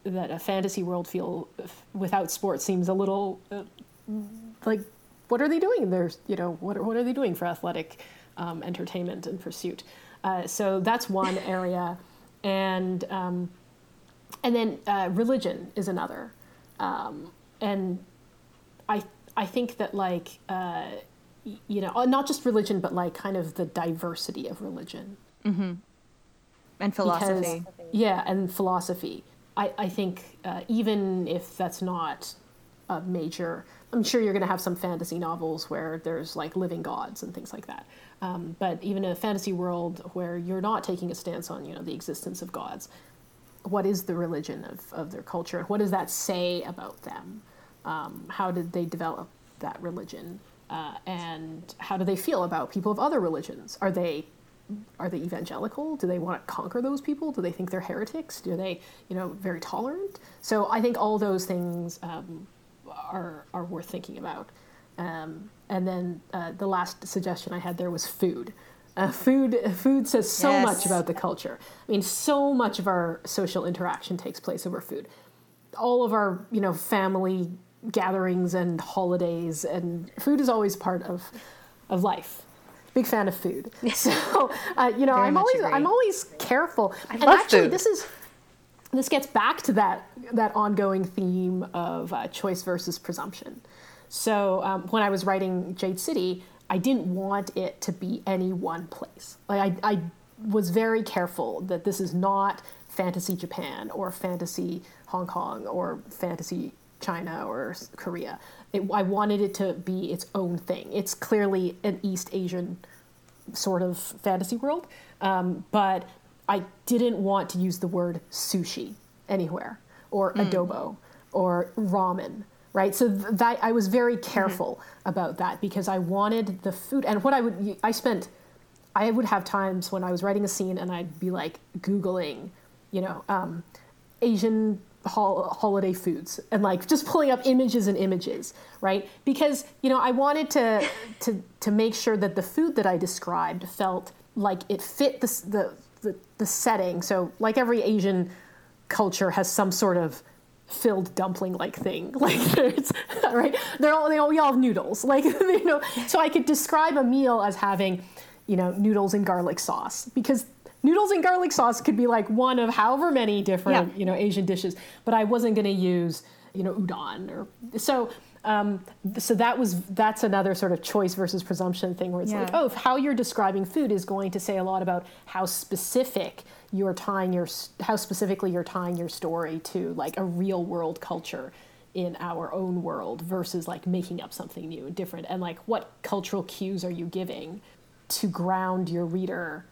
Speaker 3: that a fantasy world feel without sports seems a little uh, like what are they doing? There's you know what are, what are they doing for athletic um, entertainment and pursuit? Uh, so that's one area and um, and then uh, religion is another, um, and I I think that like uh, you know not just religion but like kind of the diversity of religion
Speaker 1: And philosophy.
Speaker 3: because- yeah, and philosophy. I I think uh, even if that's not a major, I'm sure you're going to have some fantasy novels where there's like living gods and things like that. Um, but even in a fantasy world where you're not taking a stance on you know the existence of gods, what is the religion of, of their culture and what does that say about them? Um, how did they develop that religion? Uh, and how do they feel about people of other religions? Are they are they evangelical? Do they want to conquer those people? Do they think they're heretics? Do they, you know, very tolerant? So I think all those things um, are are worth thinking about. Um, and then uh, the last suggestion I had there was food. Uh, food food says so
Speaker 1: Yes.
Speaker 3: much about the culture. I mean, so much of our social interaction takes place over food. All of our, you know, family gatherings and holidays, and food is always part of of life. Big fan of food. So, uh, you know,
Speaker 1: Very
Speaker 3: I'm always
Speaker 1: agree.
Speaker 3: I'm always careful. and
Speaker 4: love
Speaker 3: actually,
Speaker 4: food.
Speaker 3: this is this gets back to that that ongoing theme of uh, choice versus presumption. So um, when I was writing Jade City, I didn't want it to be any one place. Like I, I was very careful that this is not fantasy Japan or fantasy Hong Kong or fantasy China or Korea. It, I wanted it to be its own thing. It's clearly an East Asian sort of fantasy world, um, but I didn't want to use the word sushi anywhere or adobo or ramen, right? So th- that I was very careful about that because I wanted the food and what I would I spent I would have times when I was writing a scene and I'd be like Googling, you know, um, Asian hol- holiday foods and like just pulling up images and images, right? Because, you know, I wanted to, to, to make sure that the food that I described felt like it fit the, the, the, the setting. So, like every Asian culture has some sort of filled dumpling like thing like there's right they're all they all we all have noodles like you know so i could describe a meal as having you know noodles and garlic sauce because noodles and garlic sauce could be like one of however many different
Speaker 1: Yeah.
Speaker 3: you know asian dishes but i wasn't going to use you know udon or so um, so that was that's another sort of choice versus presumption thing where it's like
Speaker 1: Yeah.
Speaker 3: oh how you're describing food is going to say a lot about how specific you're tying your how specifically you're tying your story to like a real world culture in our own world versus like making up something new and different. And like what cultural cues are you giving to ground your reader?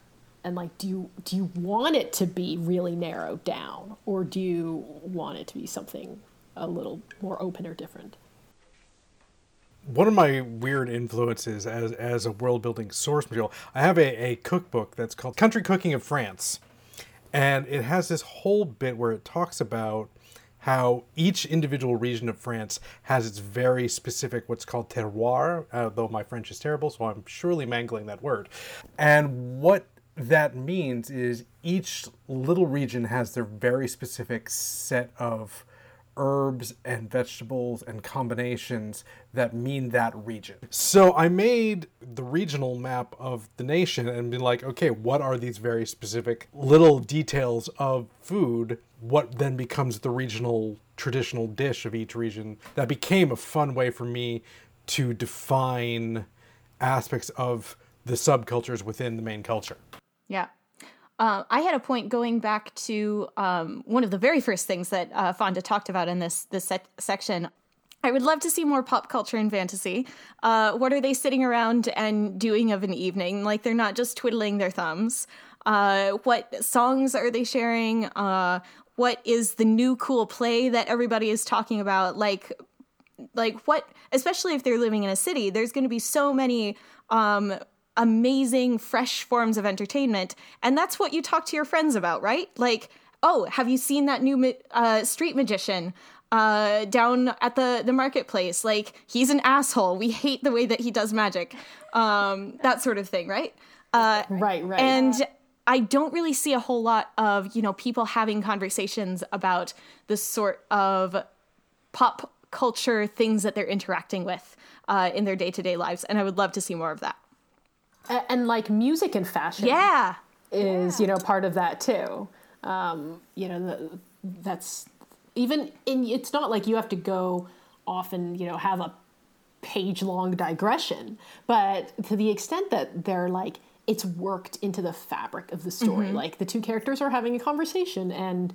Speaker 3: And like do you do you want it to be really narrowed down or do you want it to be something a little more open or different?
Speaker 2: One of my weird influences as as a world building source material, I have a, a cookbook that's called Country Cooking of France. And it has this whole bit where it talks about how each individual region of France has its very specific what's called terroir, uh, though my French is terrible, so I'm surely mangling that word. And what that means is each little region has their very specific set of herbs and vegetables and combinations that mean that region. So I made the regional map of the nation and been like, okay, what are these very specific little details of food? What then becomes the regional traditional dish of each region? That became a fun way for me to define aspects of the subcultures within the main culture.
Speaker 1: Yeah. Uh, I had a point going back to um, one of the very first things that uh, Fonda talked about in this this sec- section. I would love to see more pop culture and fantasy. Uh, what are they sitting around and doing of an evening? Like they're not just twiddling their thumbs. Uh, what songs are they sharing? Uh, what is the new cool play that everybody is talking about? Like like what especially if they're living in a city there's going to be so many um amazing fresh forms of entertainment. And that's what you talk to your friends about right? Like oh have you seen that new uh, street magician uh, down at the the marketplace? Like he's an asshole. We hate the way that he does magic. Um that sort of thing right? Uh
Speaker 3: right right.
Speaker 1: and I don't really see a whole lot of, you know, people having conversations about the sort of pop culture things that they're interacting with uh, in their day to day lives. And I would love to see more of that.
Speaker 3: A- and like music and fashion
Speaker 1: Yeah.
Speaker 3: is you know part of that too. Um, you know the, that's even in it's not like you have to go off and you know have a page long digression but to the extent that they're like it's worked into the fabric of the story. Like the two characters are having a conversation and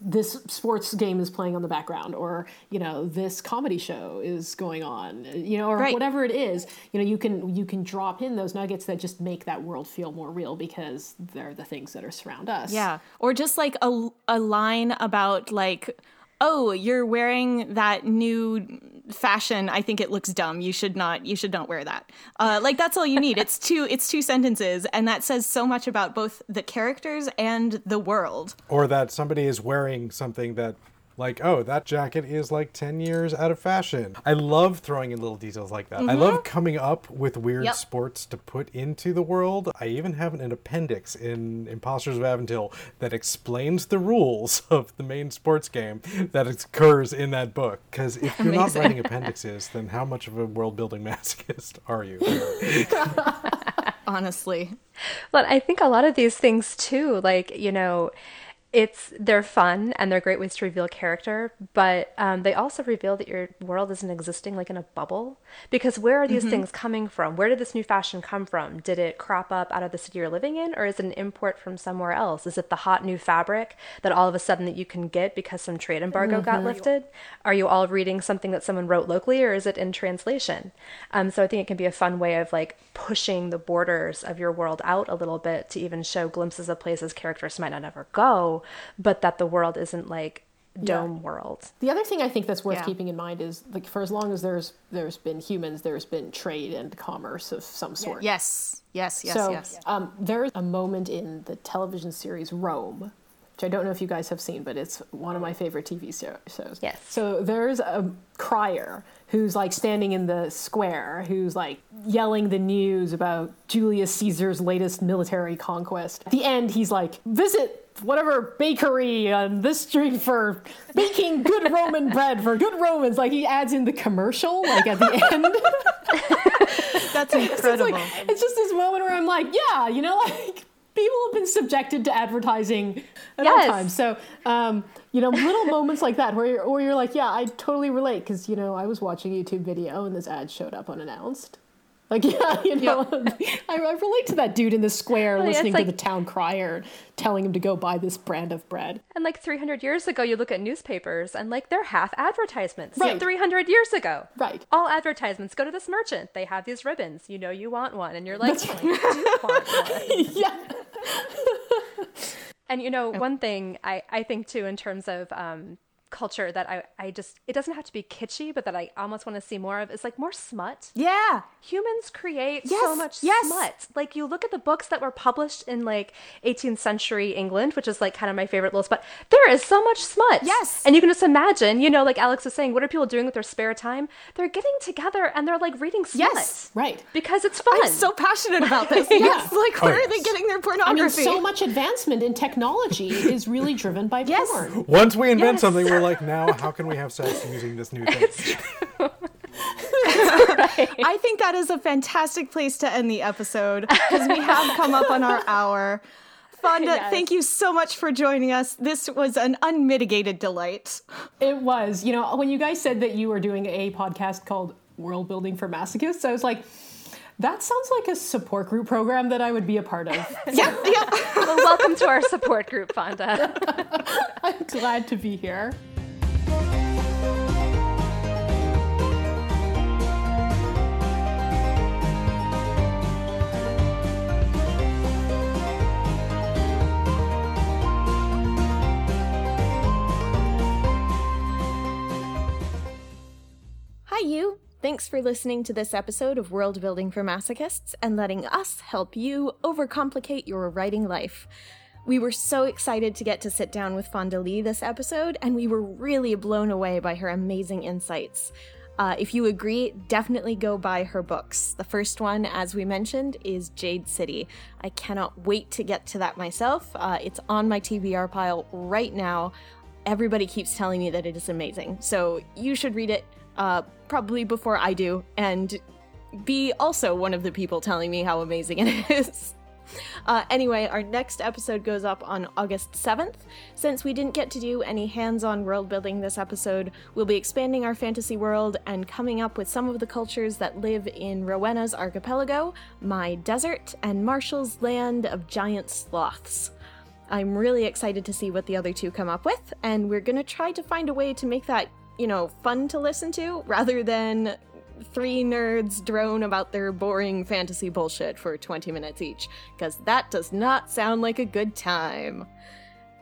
Speaker 3: this sports game is playing on the background or you know this comedy show is going on you know or
Speaker 1: Right.
Speaker 3: whatever it is you know you can you can drop in those nuggets that just make that world feel more real because they're the things that are surround us
Speaker 1: Yeah. Or just like a, a line about like, oh, you're wearing that new fashion. I think it looks dumb. You should not. You should not wear that. Uh, like that's all you need. It's two. It's two sentences, and that says so much about both the characters and the world.
Speaker 2: or that somebody is wearing something that like oh that jacket is like 10 years out of fashion. I love throwing in little details like that. I love mm-hmm. coming up with weird
Speaker 1: Yep.
Speaker 2: sports to put into the world. I even have an appendix in imposters of Aventil that explains the rules of the main sports game that occurs in that book. Because if you're not writing appendixes then how much of a world building masochist are you?
Speaker 1: Honestly.
Speaker 4: But I think a lot of these things too, like, you know, it's they're fun and they're great ways to reveal character, but um, they also reveal that your world isn't existing like in a bubble. Because where are these things coming from? Where did this new fashion come from? Did it crop up out of the city you're living in, or is it an import from somewhere else? Is it the hot new fabric that all of a sudden that you can get because some trade embargo got lifted? Are you all reading something that someone wrote locally, or is it in translation? Um, so I think it can be a fun way of like pushing the borders of your world out a little bit to even show glimpses of places characters might not ever go, but that the world isn't like dome world.
Speaker 3: The other thing I think that's worth
Speaker 1: Yeah.
Speaker 3: keeping in mind is like for as long as there's there's been humans, there's been trade and commerce of some sort.
Speaker 1: Yes, yes, yes,
Speaker 3: so
Speaker 1: yes.
Speaker 3: um, there's a moment in the television series Rome, which I don't know if you guys have seen, but it's one of my favorite TV shows.
Speaker 4: Yes.
Speaker 3: So there's a crier who's like standing in the square, who's like yelling the news about Julius Caesar's latest military conquest. At the end, he's like, visit whatever bakery on this street for baking good Roman bread for good Romans. Like he adds in the commercial, like at the end.
Speaker 1: That's
Speaker 3: It's
Speaker 1: incredible.
Speaker 3: like it's just this moment where I'm like, yeah, you know, like people have been subjected to advertising at all
Speaker 4: Yes.
Speaker 3: times. So, um, you know, little moments like that where you're, where you're like, yeah, I totally relate because you know I was watching a YouTube video and this ad showed up unannounced. Like, yeah, you know, I, I relate to that dude in the square
Speaker 4: yeah,
Speaker 3: listening
Speaker 4: like-
Speaker 3: to the town crier telling him to go buy this brand of bread.
Speaker 4: And like 300 years ago, you look at newspapers and like they're half advertisements.
Speaker 3: Right.
Speaker 4: 300 years ago.
Speaker 3: Right.
Speaker 4: All advertisements go to this merchant. They have these ribbons. You know you want one. And you're like,
Speaker 3: That's
Speaker 4: I do want one.
Speaker 3: yeah.
Speaker 4: And you know, one thing I, I think too in terms of um, culture that I, I just, it doesn't have to be kitschy, but that I almost want to see more of is like more smut.
Speaker 1: yeah.
Speaker 4: Humans create so much
Speaker 1: yes.
Speaker 4: smut. Like you look at the books that were published in like 18th century England, which is like kind of my favorite little spot. There is so much smut.
Speaker 1: Yes.
Speaker 4: And you can just imagine, you know, like Alex was saying, what are people doing with their spare time? They're getting together and they're like reading smut.
Speaker 1: Yes.
Speaker 3: Right.
Speaker 4: Because it's fun.
Speaker 1: I'm so passionate about this. Yes, like where are they getting their pornography?
Speaker 3: I mean, so much advancement in technology is really driven by
Speaker 1: Yes.
Speaker 3: porn.
Speaker 2: Once we invent
Speaker 4: Yes.
Speaker 2: something, we're like, now how can we have sex using this new thing?
Speaker 1: I think that is a fantastic place to end the episode because we have come up on our hour. Fonda,
Speaker 4: Yes.
Speaker 1: thank you so much for joining us. This was an unmitigated delight.
Speaker 3: It was. You know, when you guys said that you were doing a podcast called World Building for Masochists, I was like, that sounds like a support group program that I would be a part of.
Speaker 1: Yeah, yeah.
Speaker 4: well, welcome to our support group, Fonda.
Speaker 3: I'm glad to be here.
Speaker 1: Hi, you. Thanks for listening to this episode of World Building for Masochists and letting us help you overcomplicate your writing life. We were so excited to get to sit down with Fonda Lee this episode, and we were really blown away by her amazing insights. Uh, if you agree, definitely go buy her books. The first one, as we mentioned, is Jade City. I cannot wait to get to that myself. Uh, it's on my TBR pile right now. Everybody keeps telling me that it is amazing, so you should read it uh, probably before I do, and be also one of the people telling me how amazing it is. Uh, anyway, our next episode goes up on August 7th. Since we didn't get to do any hands on world building this episode, we'll be expanding our fantasy world and coming up with some of the cultures that live in Rowenna's archipelago, my desert, and Marshall's land of giant sloths. I'm really excited to see what the other two come up with, and we're gonna try to find a way to make that, you know, fun to listen to rather than three nerds drone about their boring fantasy bullshit for 20 minutes each, because that does not sound like a good time.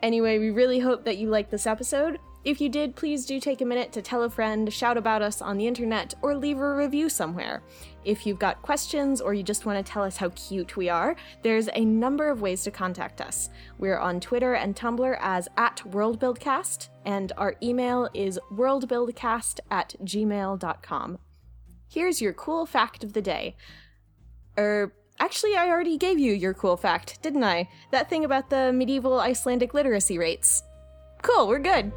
Speaker 1: Anyway, we really hope that you liked this episode. If you did, please do take a minute to tell a friend, shout about us on the internet, or leave a review somewhere. If you've got questions or you just want to tell us how cute we are, there's a number of ways to contact us. We're on Twitter and Tumblr as at WorldBuildCast, and our email is worldbuildcast at gmail.com. Here's your cool fact of the day. Er, actually, I already gave you your cool fact, didn't I? That thing about the medieval Icelandic literacy rates. Cool, we're good.